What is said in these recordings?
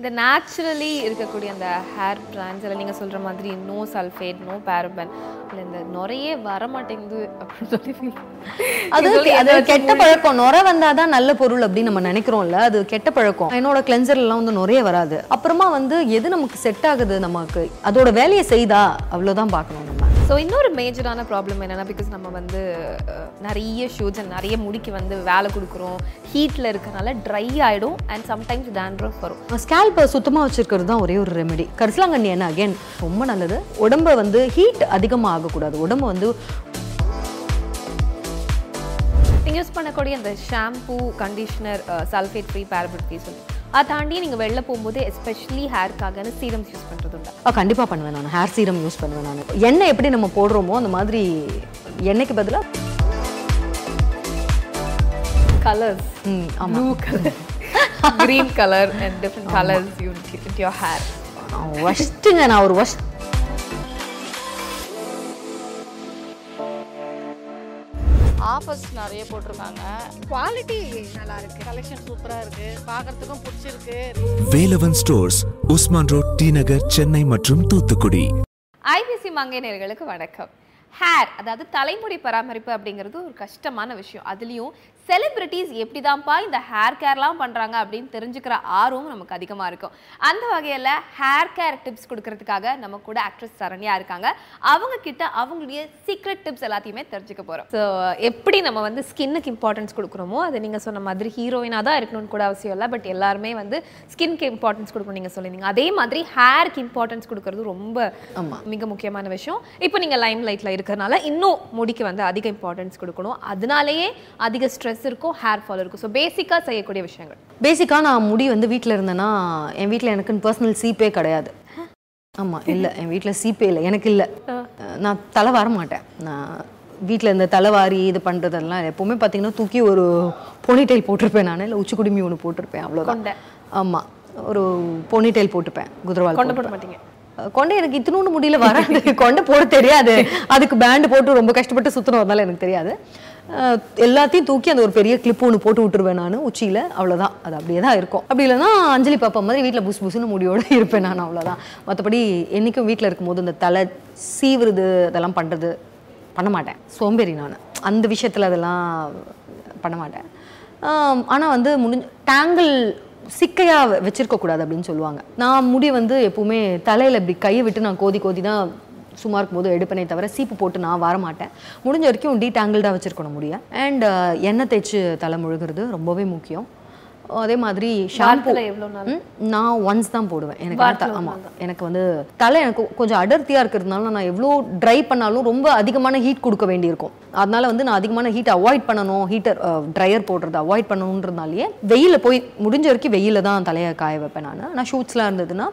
இந்த நேச்சுரலி இருக்கக்கூடிய அந்த ஹேர் பிராண்ட்ஸ் இல்லை நீங்கள் சொல்கிற மாதிரி நோ சல்ஃபேட் நோ பேரபன் இல்லை இந்த நுரையே வர மாட்டேங்குது அப்படின்னு சொல்லி அது அது கெட்ட பழக்கம். நுரை வந்தாதான் நல்ல பொருள் அப்படின்னு நம்ம நினைக்கிறோம்ல. அது கெட்ட பழக்கம். என்னோட கிளென்சர் எல்லாம் வந்து நுரைய வராது. அப்புறமா வந்து எது நமக்கு செட் ஆகுது நமக்கு? அதோட வேலையை செய்தா? அவ்வளவுதான் பார்க்கணும் நம்ம. ஸோ இன்னொரு மேஜரான ப்ராப்ளம் என்னன்னா பிகாஸ் நம்ம வந்து நிறைய ஷூட்ஸ் அண்ட் நிறைய முடிக்கு வந்து வேலை கொடுக்குறோம். ஹீட்டில் இருக்கனால ட்ரை ஆகிடும் அண்ட் சம்டைம்ஸ் dandruff வரும். ஸ்கேல்பை சுத்தமாக வச்சிருக்கிறது தான் ஒரே ஒரு ரெமெடி கரிசலாங்கண்ணி என்ன அகைன் ரொம்ப நல்லது. உடம்ப வந்து ஹீட் அதிகமாக ஆகக்கூடாது உடம்பு வந்து யூஸ் பண்ணக்கூடிய அந்த shampoo conditioner sulphate free paraben சொல்லி அதை தாண்டி நீங்கள் வெளில போகும்போது எஸ்பெஷலி ஹேர்க்காக சீரம்ஸ் யூஸ் பண்ணுறது உண்டா ஆ, கண்டிப்பா பண்ணுவேன் நான். ஹேர் சீரம் யூஸ் பண்ணுவேன் நான். எண்ணெய் எப்படி நம்ம போடுறோமோ அந்த மாதிரி எண்ணெய்க்கு பதிலாக கலர்ஸ் ம் ஆமாம் colour green colour and different colours you your hair ஒஸ்ட்டுங்க நான் ஒரு ஒஸ்ட் ஆஃபர்ஸ் நிறைய போட்டிருக்காங்க. குவாலிட்டி நல்லா இருக்கு கலெக்ஷன் சூப்பரா இருக்கு பார்க்கறதுக்கும் பிடிச்சிருக்கு. Velavan stores Usman road T Nagar Chennai மற்றும் தூத்துக்குடி. ஐபிசி மங்கை நேயர்களுக்கு வணக்கம். ஹேர் அதாவது தலைமுடி பராமரிப்பு அப்படிங்கிறது ஒரு கஷ்டமான விஷயம். அதுலேயும் செலிபிரிட்டிஸ் எப்படிதான்ப்பா இந்த ஹேர் கேர்லாம் பண்ணுறாங்க அப்படின்னு தெரிஞ்சுக்கிற ஆர்வம் நமக்கு அதிகமாக இருக்கும். அந்த வகையில் ஹேர் கேர் டிப்ஸ் கொடுக்கறதுக்காக நம்ம கூட ஆக்ட்ரஸ் சரண்யா இருக்காங்க. அவங்க கிட்ட அவங்களுடைய சீக்ரெட் டிப்ஸ் எல்லாத்தையுமே தெரிஞ்சுக்க போகிறோம் ஸோ எப்படி நம்ம வந்து ஸ்கின்னுக்கு இம்பார்ட்டன்ஸ் கொடுக்குறோமோ அது நீங்கள் சொன்ன மாதிரி ஹீரோயினாக தான் இருக்கணும்னு கூட அவசியம் இல்லை பட் எல்லாருமே வந்து ஸ்கின்க்கு இம்பார்ட்டன்ஸ் கொடுக்கணும் நீங்கள் சொல்லியிருந்தீங்க அதே மாதிரி ஹேருக்கு இம்பார்ட்டன்ஸ் கொடுக்கறது ரொம்ப. மிக முக்கியமான விஷயம். இப்போ நீங்கள் லைம் லைட்டில் இருக்கிறனால இன்னும் முடிக்கு வந்து அதிக இம்பார்ட்டன்ஸ் கொடுக்கணும். அதனாலேயே அதிக ஸ்ட்ரெஸ் இருக்கும் ஹேர் ஃபால் இருக்கும். ஸோ பேசிக்காக செய்யக்கூடிய விஷயங்கள். பேசிக்காக நான் முடி வந்து வீட்டில் இருந்தேன்னா என் வீட்டில் எனக்குன்னு பர்சனல் சீப்பே கிடையாது. ஆமாம் இல்லை என் வீட்டில் சீப்பே இல்லை. எனக்கு இல்லை. நான் தலை வர மாட்டேன். நான் வீட்டில் இந்த தலைவாரி இது பண்ணுறதெல்லாம் எப்போவுமே பார்த்தீங்கன்னா தூக்கி ஒரு பொனிடைல் போட்டிருப்பேன் நான். இல்லை உச்சி குடுமி ஒன்று போட்டிருப்பேன் அவ்வளோதான். ஆமாம் ஒரு பொனிடைல் போட்டுப்பேன் குதிரவால் கொண்டு போட. மாட்டீங்க. கொண்டை எனக்கு இத்தினூண்டு முடியல வராது. கொண்டை போட தெரியாது. அதுக்கு பேண்டு போட்டு ரொம்ப கஷ்டப்பட்டு சுற்றணும் அதனால எனக்கு தெரியாது. எல்லாத்தையும் தூக்கி அந்த ஒரு பெரிய கிளிப் ஒன்று போட்டு விட்டுருவேன் நான் உச்சியில். அவ்வளோதான் அது அப்படியே தான் இருக்கும். அப்படி இல்லைன்னா அஞ்சலி பாப்பா மாதிரி வீட்டில் புஸ் புஸ்னு முடியோடு இருப்பேன் நான் அவ்வளோதான் மற்றபடி என்றைக்கும் வீட்டில் இருக்கும்போது இந்த தலை சீவுறது அதெல்லாம் பண்ணுறது பண்ண மாட்டேன். சோம்பேறி நான். அந்த விஷயத்தில் அதெல்லாம் பண்ண மாட்டேன். ஆனால் வந்து முடிஞ்ச டேங்கிள் சிக்கையாக வச்சுருக்கக்கூடாது அப்படின்னு சொல்லுவாங்க. நான் முடி வந்து எப்போவுமே தலையில் இப்படி கையை விட்டு நான் கோதி கோதி தான் சும்மா இருக்கும்போது எடுப்பனே தவிர சீப்பு போட்டு நான் வர மாட்டேன் முடிஞ்ச வரைக்கும் டீடாங்கிள்டாக வச்சிருக்கணும் முடிய. அண்ட் எண்ணெய் தேய்ச்சி தலை முழுகிறது ரொம்பவே முக்கியம். அதே மாதிரி ஷாம்பு நான் ஒன்ஸ் தான் போடுவேன். எனக்கு வாரத்துல த- ஒரு ஆமா. எனக்கு வந்து தலை எனக்கு கொஞ்சம் அடர்த்தியாக இருக்கிறதுனால நான் எவ்வளோ ட்ரை பண்ணாலும் ரொம்ப அதிகமான ஹீட் கொடுக்க வேண்டியிருக்கும். அதனால வந்து நான் அதிகமான ஹீட் அவாய்ட் பண்ணணும். ஹீட்டர் ட்ரையர் போடுறது அவாய்ட் பண்ணணுன்றதுனாலயே வெயிலில் போய் முடிஞ்ச வரைக்கும் வெயிலில் தான் தலையை காய வைப்பேன் நான். நான் ஷூட்ஸ்லாம் இருந்ததுன்னா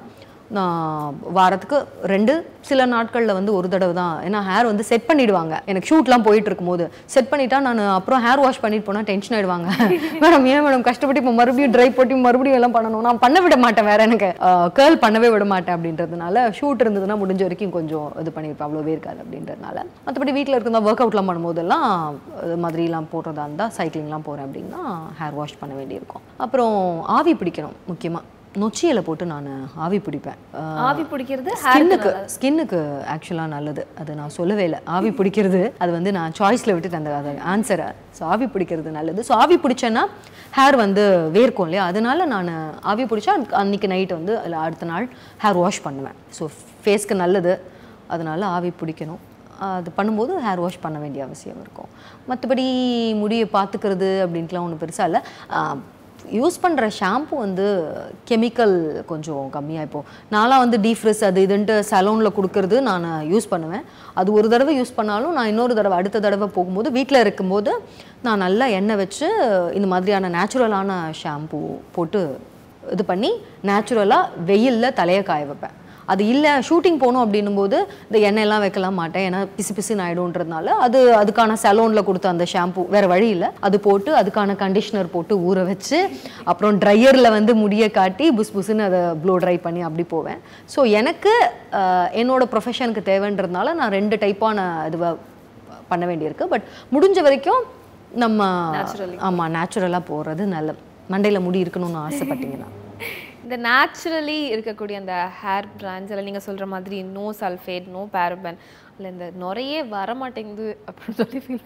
வாரத்துக்கு ரெண்டு சில நாட்களில் வந்து ஒரு தடவை தான். ஏன்னா ஹேர் வந்து செட் பண்ணிடுவாங்க. எனக்கு ஷூட்லாம் போயிட்டு இருக்கும்போது செட் பண்ணிட்டா நான் அப்புறம் ஹேர் வாஷ் பண்ணிட்டு போனால் டென்ஷன் ஆயிடுவாங்க. மேடம் ஏன் மேடம் கஷ்டப்பட்டு இப்போ மறுபடியும் ட்ரை போட்டி மறுபடியும் எல்லாம் பண்ணணும்? நான் பண்ண விட மாட்டேன் வேற எனக்கு. கேர்ள் பண்ணவே விட மாட்டேன் அப்படின்றதுனால ஷூட் இருந்ததுன்னா முடிஞ்ச வரைக்கும் கொஞ்சம் இது பண்ணியிருப்பேன் அவ்வளோ இருக்காது அப்படின்றதுனால. மற்றபடி வீட்டில் இருக்கிறதா ஒர்க் அவுட்லாம் பண்ணும்போதெல்லாம் இது மாதிரிலாம் போடுறதா இருந்தால் சைக்கிளிங்லாம் போகிறேன் அப்படின்னா ஹேர் வாஷ் பண்ண வேண்டியிருக்கும். அப்புறம் ஆவி பிடிக்கணும் முக்கியமாக நொச்சியில போட்டு நான் ஆவி பிடிப்பேன். ஆவி பிடிக்கிறது ஸ்கின்னுக்கு ஸ்கின்னுக்கு ஆக்சுவலாக நல்லது. அது நான் சொல்லவே இல்லை. ஆவி பிடிக்கிறது அது வந்து நான் சாய்ஸில் விட்டுட்டு அந்த அது ஆன்சரை ஸோ ஆவி பிடிக்கிறது நல்லது. ஸோ ஆவி பிடிச்சேன்னா ஹேர் வந்து வேர்க்கும் இல்லையா? அதனால நான் ஆவி பிடிச்சா அன்னைக்கு- அன்னைக்கு நைட் வந்து அதில் அடுத்த நாள் ஹேர் வாஷ் பண்ணுவேன். ஸோ ஃபேஸ்க்கு நல்லது. அதனால ஆவி பிடிக்கணும். அது பண்ணும்போது ஹேர் வாஷ் பண்ண வேண்டிய அவசியம் இருக்கும். மற்றபடி முடியை பார்த்துக்கிறது அப்படின்ட்டுலாம் ஒன்றும் பெருசாக இல்லை. யூஸ் பண்ணுற ஷாம்பு வந்து கெமிக்கல் கொஞ்சம் கம்மியாக இப்போது நான்லாம் வந்து டீஃப்ரெஸ் அது இதுன்ட்டு சலூனில் கொடுக்கறது நான் யூஸ் பண்ணுவேன். அது ஒரு தடவை யூஸ் பண்ணாலும் நான் இன்னொரு தடவை அடுத்த தடவை போகும்போது வீட்டில் இருக்கும்போது நான் நல்லா எண்ணெய் வச்சு இந்த மாதிரியான நேச்சுரலான ஷாம்பு போட்டு இது பண்ணி நேச்சுரலாக வெயிலில் தலையை காய வைப்பேன். அது இல்லை ஷூட்டிங் போகணும் அப்படின்னும் போது இந்த எண்ணெயெல்லாம் வைக்கலாம் மாட்டேன். ஏன்னா பிசு பிசுன்னு ஆயிடும்ன்றதுனால அது அதுக்கான சலூனில் கொடுத்த அந்த ஷாம்பு வேற வழி இல்லை. அது போட்டு அதுக்கான கண்டிஷனர் போட்டு ஊற வச்சு அப்புறம் ட்ரையரில் வந்து முடியை காட்டி புஸ் புஸ்ன்னு அதை ப்ளோ ட்ரை பண்ணி அப்படி போவேன். ஸோ எனக்கு என்னோட ப்ரொஃபஷனுக்கு தேவைன்றதுனால நான் ரெண்டு டைப்பான இதுவை பண்ண வேண்டியிருக்கு. பட் முடிஞ்ச வரைக்கும் நம்ம ஆமாம் நேச்சுரலாக போகிறது நல்ல மண்டையில் முடி இருக்கணும்னு ஆசைப்பட்டீங்கன்னா. இந்த நேச்சுரலி இருக்கக்கூடிய அந்த ஹேர் பிராண்ட்ஸ் எல்லாம் நீங்கள் சொல்கிற மாதிரி நோ சல்ஃபேட் நோ பேரபன் இல்லை இந்த நுரையே வர மாட்டேங்குது அப்படின்னு சொல்லி ஃபீல்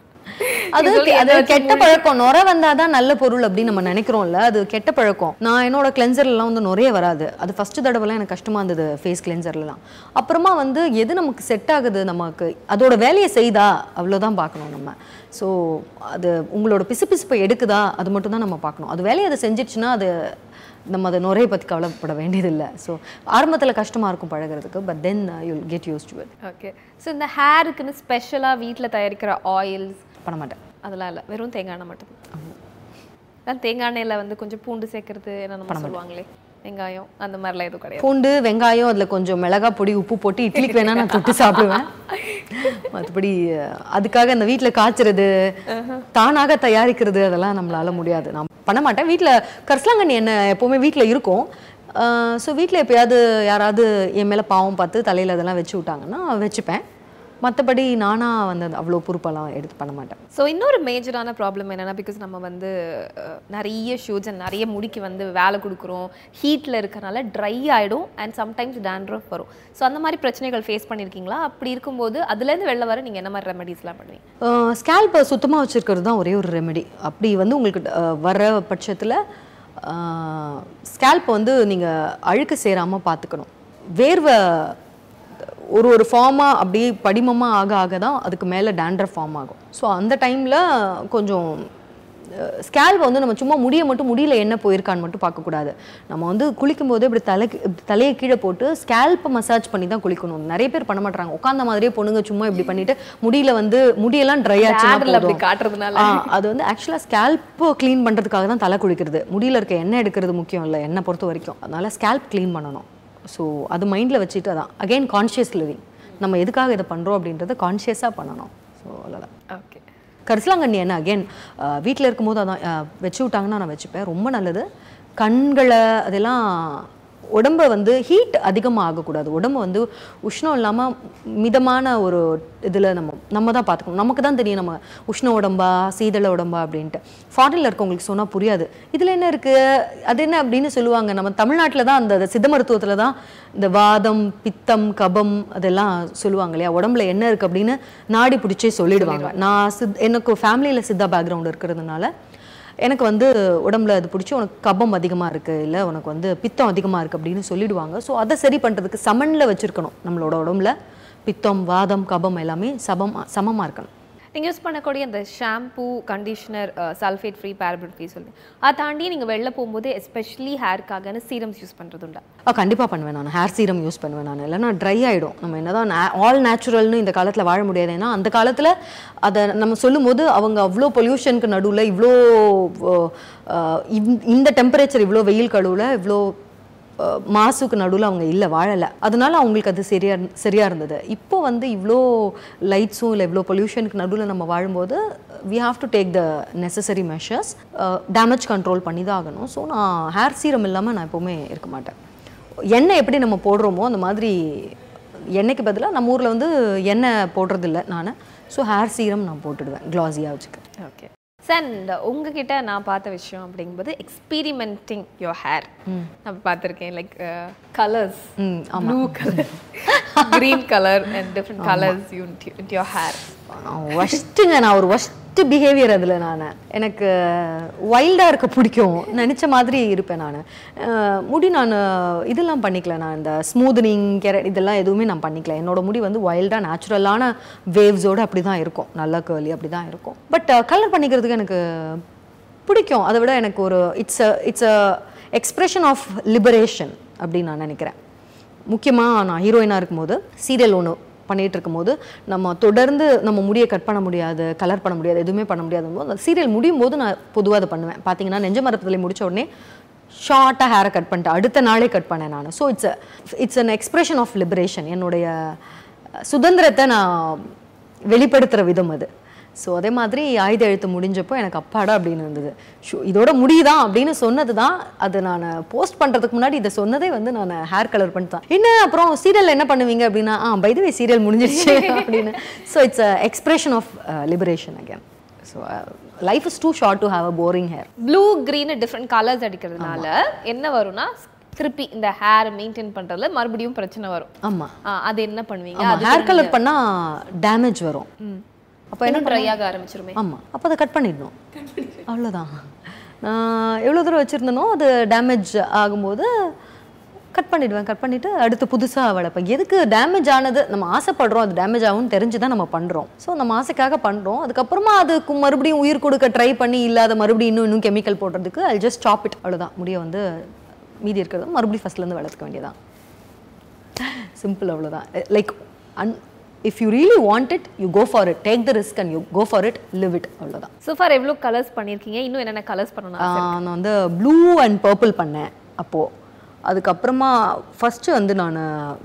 அது அது கெட்ட பழக்கம். நுர வந்தாதான் நல்ல பொருள் அப்படின்னு நம்ம நினைக்கிறோம்ல அது கெட்ட பழக்கம். நான் என்னோட கிளென்சர்லாம் வந்து நுரைய வராது. அது ஃபர்ஸ்ட் தடவைலாம் எனக்கு கஷ்டமா இருந்தது ஃபேஸ் கிளென்சர்லாம் அப்புறமா வந்து எது நமக்கு செட் ஆகுது நமக்கு? அதோட வேலையை செய்தா? அவ்வளோதான் பார்க்கணும் நம்ம. ஸோ அது உங்களோட பிசுபிசுப்பை எடுக்குதா? அது மட்டும் தான் நம்ம பார்க்கணும். அது வேலையை அதை செஞ்சிடுச்சுன்னா அது நம்ம அதை நுரையை பற்றி கவலைப்பட வேண்டியதில்லை. ஸோ ஆரம்பத்தில் கஷ்டமாக இருக்கும் பழகுறதுக்கு but then you'll get used to it okay so இந்த ஹேருக்குன்னு ஸ்பெஷலாக வீட்டில் தயாரிக்கிற ஆயில்ஸ் பண்ண மாட்டேன். அதெல்லாம் இல்லை. வெறும் தேங்காய் எண்ணெய் மட்டும். தான் தேங்காய் எண்ணெயில் வந்து கொஞ்சம் பூண்டு சேர்க்கறது என்னென்ன சொல்லுவாங்களே. வெங்காயம் அந்த மாதிரிலாம் எதுவும் கிடையாது. பூண்டு வெங்காயம் அதில் கொஞ்சம் மிளகா பொடி உப்பு போட்டு இட்லிக்கு வேணா நான் தொட்டு சாப்பிடுவேன். மற்றபடி அதுக்காக அந்த வீட்டில் காய்ச்சறது தானாக தயாரிக்கிறது அதெல்லாம் நம்மளால முடியாது. நான் பண்ண மாட்டேன் வீட்டில் கரிசலாங்கண்ணி என்ன எப்போவுமே வீட்டில் இருக்கும். ஸோ வீட்டில் எப்பயாவது யாராவது என் மேலே பாவம் பார்த்து தலையில் அதெல்லாம் வச்சு விட்டாங்கன்னா வச்சுப்பேன். மற்றபடி நானாக வந்து அவ்வளோ பொறுப்பெல்லாம் எடுத்து பண்ண மாட்டேன். ஸோ இன்னொரு மேஜரான ப்ராப்ளம் என்னன்னா பிகாஸ் நம்ம வந்து நிறைய ஷூஸ் அண்ட் நிறைய முடிக்கு வந்து வேலை கொடுக்குறோம் ஹீட்டில் இருக்கறனால ட்ரை ஆகிடும் அண்ட் சம்டைம்ஸ் dandruff வரும். ஸோ அந்த மாதிரி பிரச்சனைகள் ஃபேஸ் பண்ணியிருக்கீங்களா அப்படி இருக்கும்போது அதுலேருந்து வெளில வர நீங்கள் என்ன மாதிரி ரெமெடிஸ்லாம் பண்ணுவீங்க? ஸ்கேல்பை சுத்தமாக வச்சுருக்கிறது தான் ஒரே ஒரு ரெமெடி அப்படி வந்து உங்களுக்கு வர பட்சத்தில் ஸ்கேல்ப்பை வந்து நீங்கள் அழுக்கு சேராமல் பார்த்துக்கணும் வேர்வை ஒரு ஒரு ஃபார்மாக அப்படியே படிமமாக ஆக ஆக தான் அதுக்கு மேலே டேண்ட்ரஃப் ஃபார்ம் ஆகும். ஸோ அந்த டைமில் கொஞ்சம் ஸ்கேல்ப் வந்து நம்ம சும்மா முடிய மட்டும் முடியல என்ன போயிருக்கான்னு மட்டும் பார்க்கக்கூடாது நம்ம வந்து குளிக்கும் போது இப்படி தலைக்கு தலையை கீழே போட்டு ஸ்கேல்ப்பை மசாஜ் பண்ணி தான் குளிக்கணும். நிறைய பேர் பண்ண மாட்டாங்க உட்காந்த மாதிரியே பொண்ணுங்க சும்மா இப்படி பண்ணிட்டு முடியல வந்து முடியெல்லாம் ட்ரை போதும். காட்டுறதுனால. அது வந்து ஆக்சுவலாக ஸ்கேல்ப் க்ளீன் பண்ணுறதுக்காக தான் தலை குளிக்கிறது. முடியல இருக்க எண்ணெய் எடுக்கிறது முக்கியம் இல்லை எண்ணெய் பொறுத்த வரைக்கும். அதனால ஸ்கேல்ப் க்ளீன் பண்ணணும். ஸோ அது மைண்டில் வச்சுட்டு அதான். அகைன் கான்ஷியஸ் லிவிங் நம்ம எதுக்காக இதை பண்ணுறோம் அப்படின்றத கான்ஷியஸாக பண்ணணும். ஸோ அவ்வளோதான் ஓகே கரிசலாங்கண்ணி என்ன? அகைன் வீட்டில் இருக்கும்போது அதான் வச்சு விட்டாங்கன்னா நான் வச்சுப்பேன். ரொம்ப நல்லது. கண்களை அதெல்லாம் உடம்ப வந்து ஹீட் அதிகமாக ஆகக்கூடாது உடம்பு வந்து உஷ்ணம் இல்லாமல் மிதமான ஒரு இதில் நம்ம நம்ம தான் பார்த்துக்கணும். நமக்கு தான் தெரியும் நம்ம உஷ்ண உடம்பா சீதள உடம்பா அப்படின்ட்டு. ஃபாரினில் இருக்கவங்களுக்கு சொன்னால் புரியாது. இதில் என்ன இருக்குது அது என்ன அப்படின்னு சொல்லுவாங்க. நம்ம தமிழ்நாட்டில் தான் அந்த சித்த மருத்துவத்தில் தான் இந்த வாதம் பித்தம் கபம் அதெல்லாம் சொல்லுவாங்க இல்லையா? உடம்புல என்ன இருக்குது அப்படின்னு நாடி பிடிச்சே சொல்லிடுவாங்க. நான் சித் எனக்கு ஃபேமிலியில் சித்தா பேக்ரவுண்ட் இருக்கிறதுனால எனக்கு வந்து உடம்புல அது பிடிச்சி உனக்கு கபம் அதிகமாக இருக்குது இல்லை உனக்கு வந்து பித்தம் அதிகமாக இருக்குது அப்படின்னு சொல்லிடுவாங்க. ஸோ அதை சரி பண்ணுறதுக்கு சமனில் வச்சுருக்கணும் நம்மளோட உடம்புல. பித்தம் வாதம் கபம் எல்லாமே சமம் சமமாக இருக்கணும். நீங்கள் யூஸ் பண்ணக்கூடிய அந்த shampoo conditioner sulphate free paraben free சொல்லி அதை தாண்டி நீங்கள் வெளில போகும்போது எஸ்பெஷலி ஹேருக்காக சீரம்ஸ் யூஸ் பண்ணுறது உண்டா ஆ கண்டிப்பாக பண்ணுவேன் நான். ஹேர் சீரம் யூஸ் பண்ணுவேன் நான். இல்லைன்னா ட்ரை ஆகிடும் நம்ம என்னதான் ஆல் நேச்சுரல்னு இந்த காலத்தில் வாழ முடியாது. ஏன்னா அந்த காலத்தில் அதை நம்ம சொல்லும்போது அவங்க அவ்வளோ பொல்யூஷனுக்கு நடுவில் இவ்வளோ இந்த- டெம்பரேச்சர் இவ்வளோ வெயில் கடுவில் இவ்வளோ மாசுக்கு நடுவில் அவங்க இல்லை வாழலை. அதனால அவங்களுக்கு அது சரியா சரியாக இருந்தது. இப்போ வந்து இவ்வளோ லைட்ஸும் இல்லை இவ்வளோ பொல்யூஷனுக்கு நடுவில் நம்ம வாழும்போது we have to take the necessary measures damage control பண்ணி தான் ஆகணும். ஸோ நான் ஹேர் சீரம் இல்லாமல் நான் எப்போவுமே இருக்க மாட்டேன். எண்ணெய் எப்படி நம்ம போடுறோமோ அந்த மாதிரி எண்ணெய்க்கு பதிலாக நம்ம ஊரில் வந்து எண்ணெய் போடுறதில்ல நான். ஸோ ஹேர் சீரம் நான் போட்டுடுவேன் க்ளாஸியாக வச்சுக்க. ஓகே சார் இந்த உங்ககிட்ட நான் பார்த்த விஷயம் அப்படிங்கும்போது எக்ஸ்பீரிமெண்டிங் யோர் ஹேர் நான் பார்த்துருக்கேன் like colours blue colour green colour and different colours you your hair ஒஸ்ட்டுங்க நான் ஒரு ஒஸ்ட்டு பிஹேவியர் அதில் நான். எனக்கு வைல்டாக இருக்க பிடிக்கும். நினச்ச மாதிரி இருப்பேன் நான். முடி நான் இதெல்லாம் பண்ணிக்கல நான். இந்த ஸ்மூதனிங் கெர இதெல்லாம் எதுவுமே நான் பண்ணிக்கல. என்னோட முடி வந்து வைல்டாக நேச்சுரலான வேவ்ஸோடு அப்படி தான் இருக்கும். நல்லா கேர்லி அப்படி தான் இருக்கும் பட் கலர் பண்ணிக்கிறதுக்கு எனக்கு பிடிக்கும். அதை விட எனக்கு ஒரு it's it's a expression of liberation அப்படின்னு நான் நினைக்கிறேன். முக்கியமாக நான் ஹீரோயினாக இருக்கும்போது சீரியல் ஒன்று பண்ணிகிட்டு இருக்கும்போது நம்ம தொடர்ந்து நம்ம முடியை கட் பண்ண முடியாது கலர் பண்ண முடியாது எதுவுமே பண்ண முடியாது. போது அந்த சீரியல் முடியும் போது நான் பொதுவாக அதை பண்ணுவேன். பார்த்தீங்கன்னா நெஞ்ச மரத்தில் முடிச்ச உடனே ஷார்ட்டாக ஹேரை கட் பண்ணிட்டேன் அடுத்த நாளே கட் பண்ணேன் நான். So it's it's an expression of liberation என்னுடைய சுதந்திரத்தை நான் வெளிப்படுத்துகிற விதம் அது. ஸோ அதே மாதிரி ஆயுத எழுத்து முடிஞ்சப்போ எனக்கு அப்பாடா அப்படின்னு இருந்தது. ஷோ இதோட முடியுதான் அப்படின்னு சொன்னது தான் அது நான் போஸ்ட் பண்ணுறதுக்கு முன்னாடி இதை சொன்னதே வந்து நான் ஹேர் கலர் பண்ணிட்டேன் என்ன அப்புறம் சீரியல் என்ன பண்ணுவீங்க அப்படின்னா ஆ பை வே சீரியல் முடிஞ்சிருச்சு அப்படின்னு. So it's a expression of liberation again so life is too short to have a boring hair blue green different colours அடிக்கிறதுனால என்ன வரும்னா திருப்பி இந்த ஹேர் மெயின்டைன் பண்றதுல மறுபடியும் பிரச்சனை வரும். ஆமா. அது என்ன பண்ணுவீங்க? ஹேர் கலர் பண்ணா டேமேஜ் வரும். அப்போ என்ன ட்ரை ஆக ஆரம்பிச்சிருமே. ஆமா. அப்போ அதை கட் பண்ணிடணும். அவ்வளோதான் எவ்வளோ தூரம் வச்சுருந்தனோ அது டேமேஜ் ஆகும்போது கட் பண்ணிடுவேன். கட் பண்ணிவிட்டு அடுத்து புதுசாக வளர்ப்பேன். எதுக்கு டேமேஜ் ஆனது? நம்ம ஆசைப்படுறோம். அது டேமேஜ் ஆகும்னு தெரிஞ்சு தான் நம்ம பண்ணுறோம் ஸோ நம்ம ஆசைக்காக பண்ணுறோம் அதுக்கப்புறமா அதுக்கு மறுபடியும் உயிர் கொடுக்க ட்ரை பண்ணி இல்லாத மறுபடியும் இன்னும் இன்னும் கெமிக்கல் போடுறதுக்கு ஐ ஜஸ்ட் ஸ்டாப் இட் அவ்வளோதான் முடிய வந்து மீதி இருக்கிறது மறுபடியும் ஃபஸ்ட்லேருந்து வளர்த்துக்க வேண்டியதான் சிம்பிள் அவ்வளோதான் like an if you really want it you go for it take the risk and you go for it live it அவ்வளோதான் ஸோ ஃபார் எவ்வளோ கலர்ஸ் பண்ணியிருக்கீங்க? இன்னும் என்னென்ன கலர்ஸ் பண்ணணும் நான் வந்து ப்ளூ அண்ட் பர்பிள் பண்ணேன் அப்போது அதுக்கப்புறமா ஃபஸ்ட்டு வந்து நான்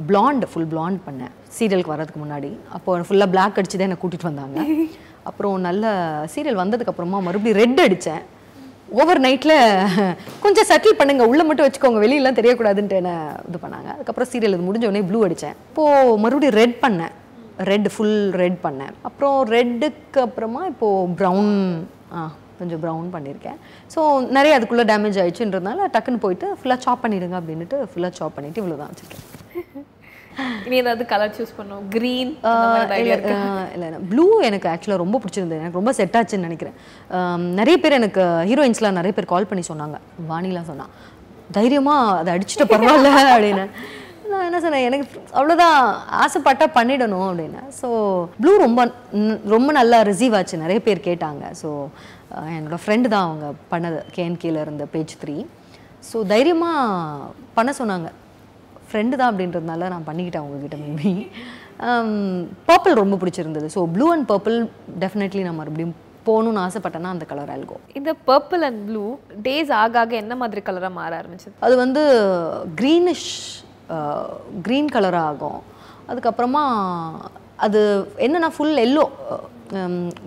blonde ஃபுல் blonde பண்ணேன். சீரியலுக்கு வர்றதுக்கு முன்னாடி. அப்போ ஃபுல்லாக Black அடிச்சு தான் என்னை கூட்டிகிட்டு வந்தாங்க. அப்புறம் நல்ல சீரியல் வந்ததுக்கப்புறமா மறுபடியும் ரெட் அடித்தேன் ஓவர் நைட்டில் கொஞ்சம் செட்டில் பண்ணுங்க. உள்ளே மட்டும் வச்சுக்கோங்க. வெளியெல்லாம் தெரியக்கூடாதுன்ட்டு என்ன இது பண்ணாங்க. அதுக்கப்புறம் சீரியல் இது முடிஞ்ச உடனே ப்ளூ அடித்தேன் இப்போது மறுபடியும் ரெட் பண்ணேன். ரெட் ஃபுல் ரெட் பண்ணேன். அப்புறம் ரெட்டுக்கு அப்புறமா இப்போது ப்ரௌன் ஆ கொஞ்சம் ப்ரௌன் பண்ணியிருக்கேன் ஸோ நிறைய அதுக்குள்ளே டேமேஜ் ஆயிடுச்சுன்றதுனால டக்குன்னு போயிட்டு ஃபுல்லாக சாப் பண்ணிடுங்க அப்படின்ட்டு ஃபுல்லாக சாப் பண்ணிட்டு இவ்வளோ தான் வச்சுருக்கேன். இனி ஏதாவது கலர் சூஸ் பண்ணணும்? க்ரீன் இல்லை இல்லை ப்ளூ எனக்கு ஆக்சுவலாக ரொம்ப பிடிச்சிருந்தது. எனக்கு ரொம்ப செட் ஆச்சுன்னு நினைக்கிறேன். நிறைய பேர் எனக்கு ஹீரோயின்ஸ்லாம் நிறைய பேர் கால் பண்ணி சொன்னாங்க. வாணிலாம் சொன்னா தைரியமாக அதை அடிச்சுட்டு பரவாயில்ல அப்படின்னு. நான் என்ன சொன்னேன் எனக்கு அவ்வளோதான் ஆசைப்பட்டா பண்ணிடணும் அப்படின்னு. ஸோ ப்ளூ ரொம்ப ரொம்ப நல்லா ரிசீவ் ஆச்சு. நிறைய பேர் கேட்டாங்க. ஸோ என்னோட ஃப்ரெண்டு தான் அவங்க பண்ணது கேஎன்கேல இருந்த பேஜ் த்ரீ ஸோ தைரியமாக பண்ண சொன்னாங்க. ஃப்ரெண்டு தான் அப்படின்றதுனால நான் பண்ணிக்கிட்டேன் உங்ககிட்ட மேபி பர்பிள் ரொம்ப பிடிச்சிருந்தது. So blue and purple definitely நான் மறுபடியும் போகணும்னு ஆசைப்பட்டேன்னா அந்த கலர் ஆல்கோ இந்த பர்பிள் அண்ட் ப்ளூ டேஸ் ஆக ஆக என்ன மாதிரி கலரா மாற ஆரம்பிச்சது? அது வந்து க்ரீனிஷ் க்ரீன் கலர் ஆகும். அதுக்கப்புறமா அது என்னன்னா ஃபுல் எல்லோ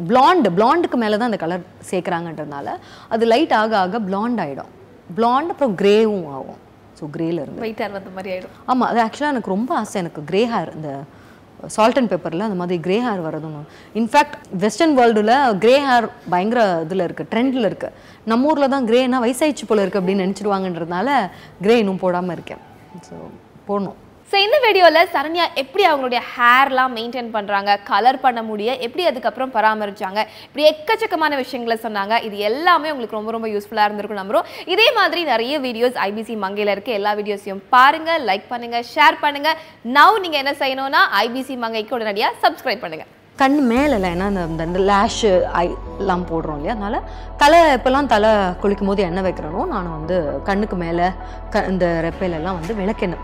பிளாண்ட் பிளாண்டுக்கு மேலே தான் அந்த கலர் சேர்க்குறாங்கன்றதுனால அது லைட் ஆக ஆக பிளாண்ட் ஆகிடும் பிளாண்ட் அப்புறம் கிரேவும் ஆகும். ஸோ கிரேல இருந்து ஒயிட் ஹேர் வந்த மாதிரி ஆயிடும். ஆமாம் அது ஆக்சுவலாக எனக்கு ரொம்ப ஆசை. எனக்கு கிரே ஹேர் இந்த சால்ட் அண்ட் பேப்பரில் அந்த மாதிரி கிரே ஹேர் வரதுன்னு. இன்ஃபேக்ட் வெஸ்டர்ன் வேர்ல்டில் கிரே ஹேர் பயங்கர இதில் இருக்குது ட்ரெண்டில் இருக்குது நம்ம ஊரில் தான் கிரேனா வயசாயிடுச்சு போல இருக்குது அப்படின்னு நினச்சிடுவாங்கன்றதுனால கிரே இன்னும் போடாமல் இருக்கேன். ஸோ போடணும். ஸோ இந்த வீடியோவில் சரண்யா எப்படி அவங்களுடைய ஹேர்லாம் மெயின்டைன் பண்ணுறாங்க கலர் பண்ண முடிய எப்படி அதுக்கப்புறம் பராமரிச்சாங்க இப்படி எக்கச்சக்கமான விஷயங்களை சொன்னாங்க. இது எல்லாமே உங்களுக்கு ரொம்ப ரொம்ப யூஸ்ஃபுல்லாக இருந்திருக்கும் நம்புறோம். இதே மாதிரி நிறைய வீடியோஸ் ஐபிசி மங்கையில் இருக்க. எல்லா வீடியோஸையும் பாருங்க லைக் பண்ணுங்க ஷேர் பண்ணுங்க. நவ் நீங்கள் என்ன செய்யணும்னா ஐபிசி மங்கைக்கு உடனடியாக சப்ஸ்கிரைப் பண்ணுங்க. கண் மேலே ஏன்னா இந்த இந்த- இந்த லேஷு ஐ எல்லாம் போடுறோம் இல்லையா? அதனால தலை இப்போல்லாம் தலை குளிக்கும் போது எண்ணெய் வைக்கிறனோ நான் வந்து கண்ணுக்கு மேலே க இந்த ரெப்பையிலெல்லாம் வந்து விளக்கெண்ணெய்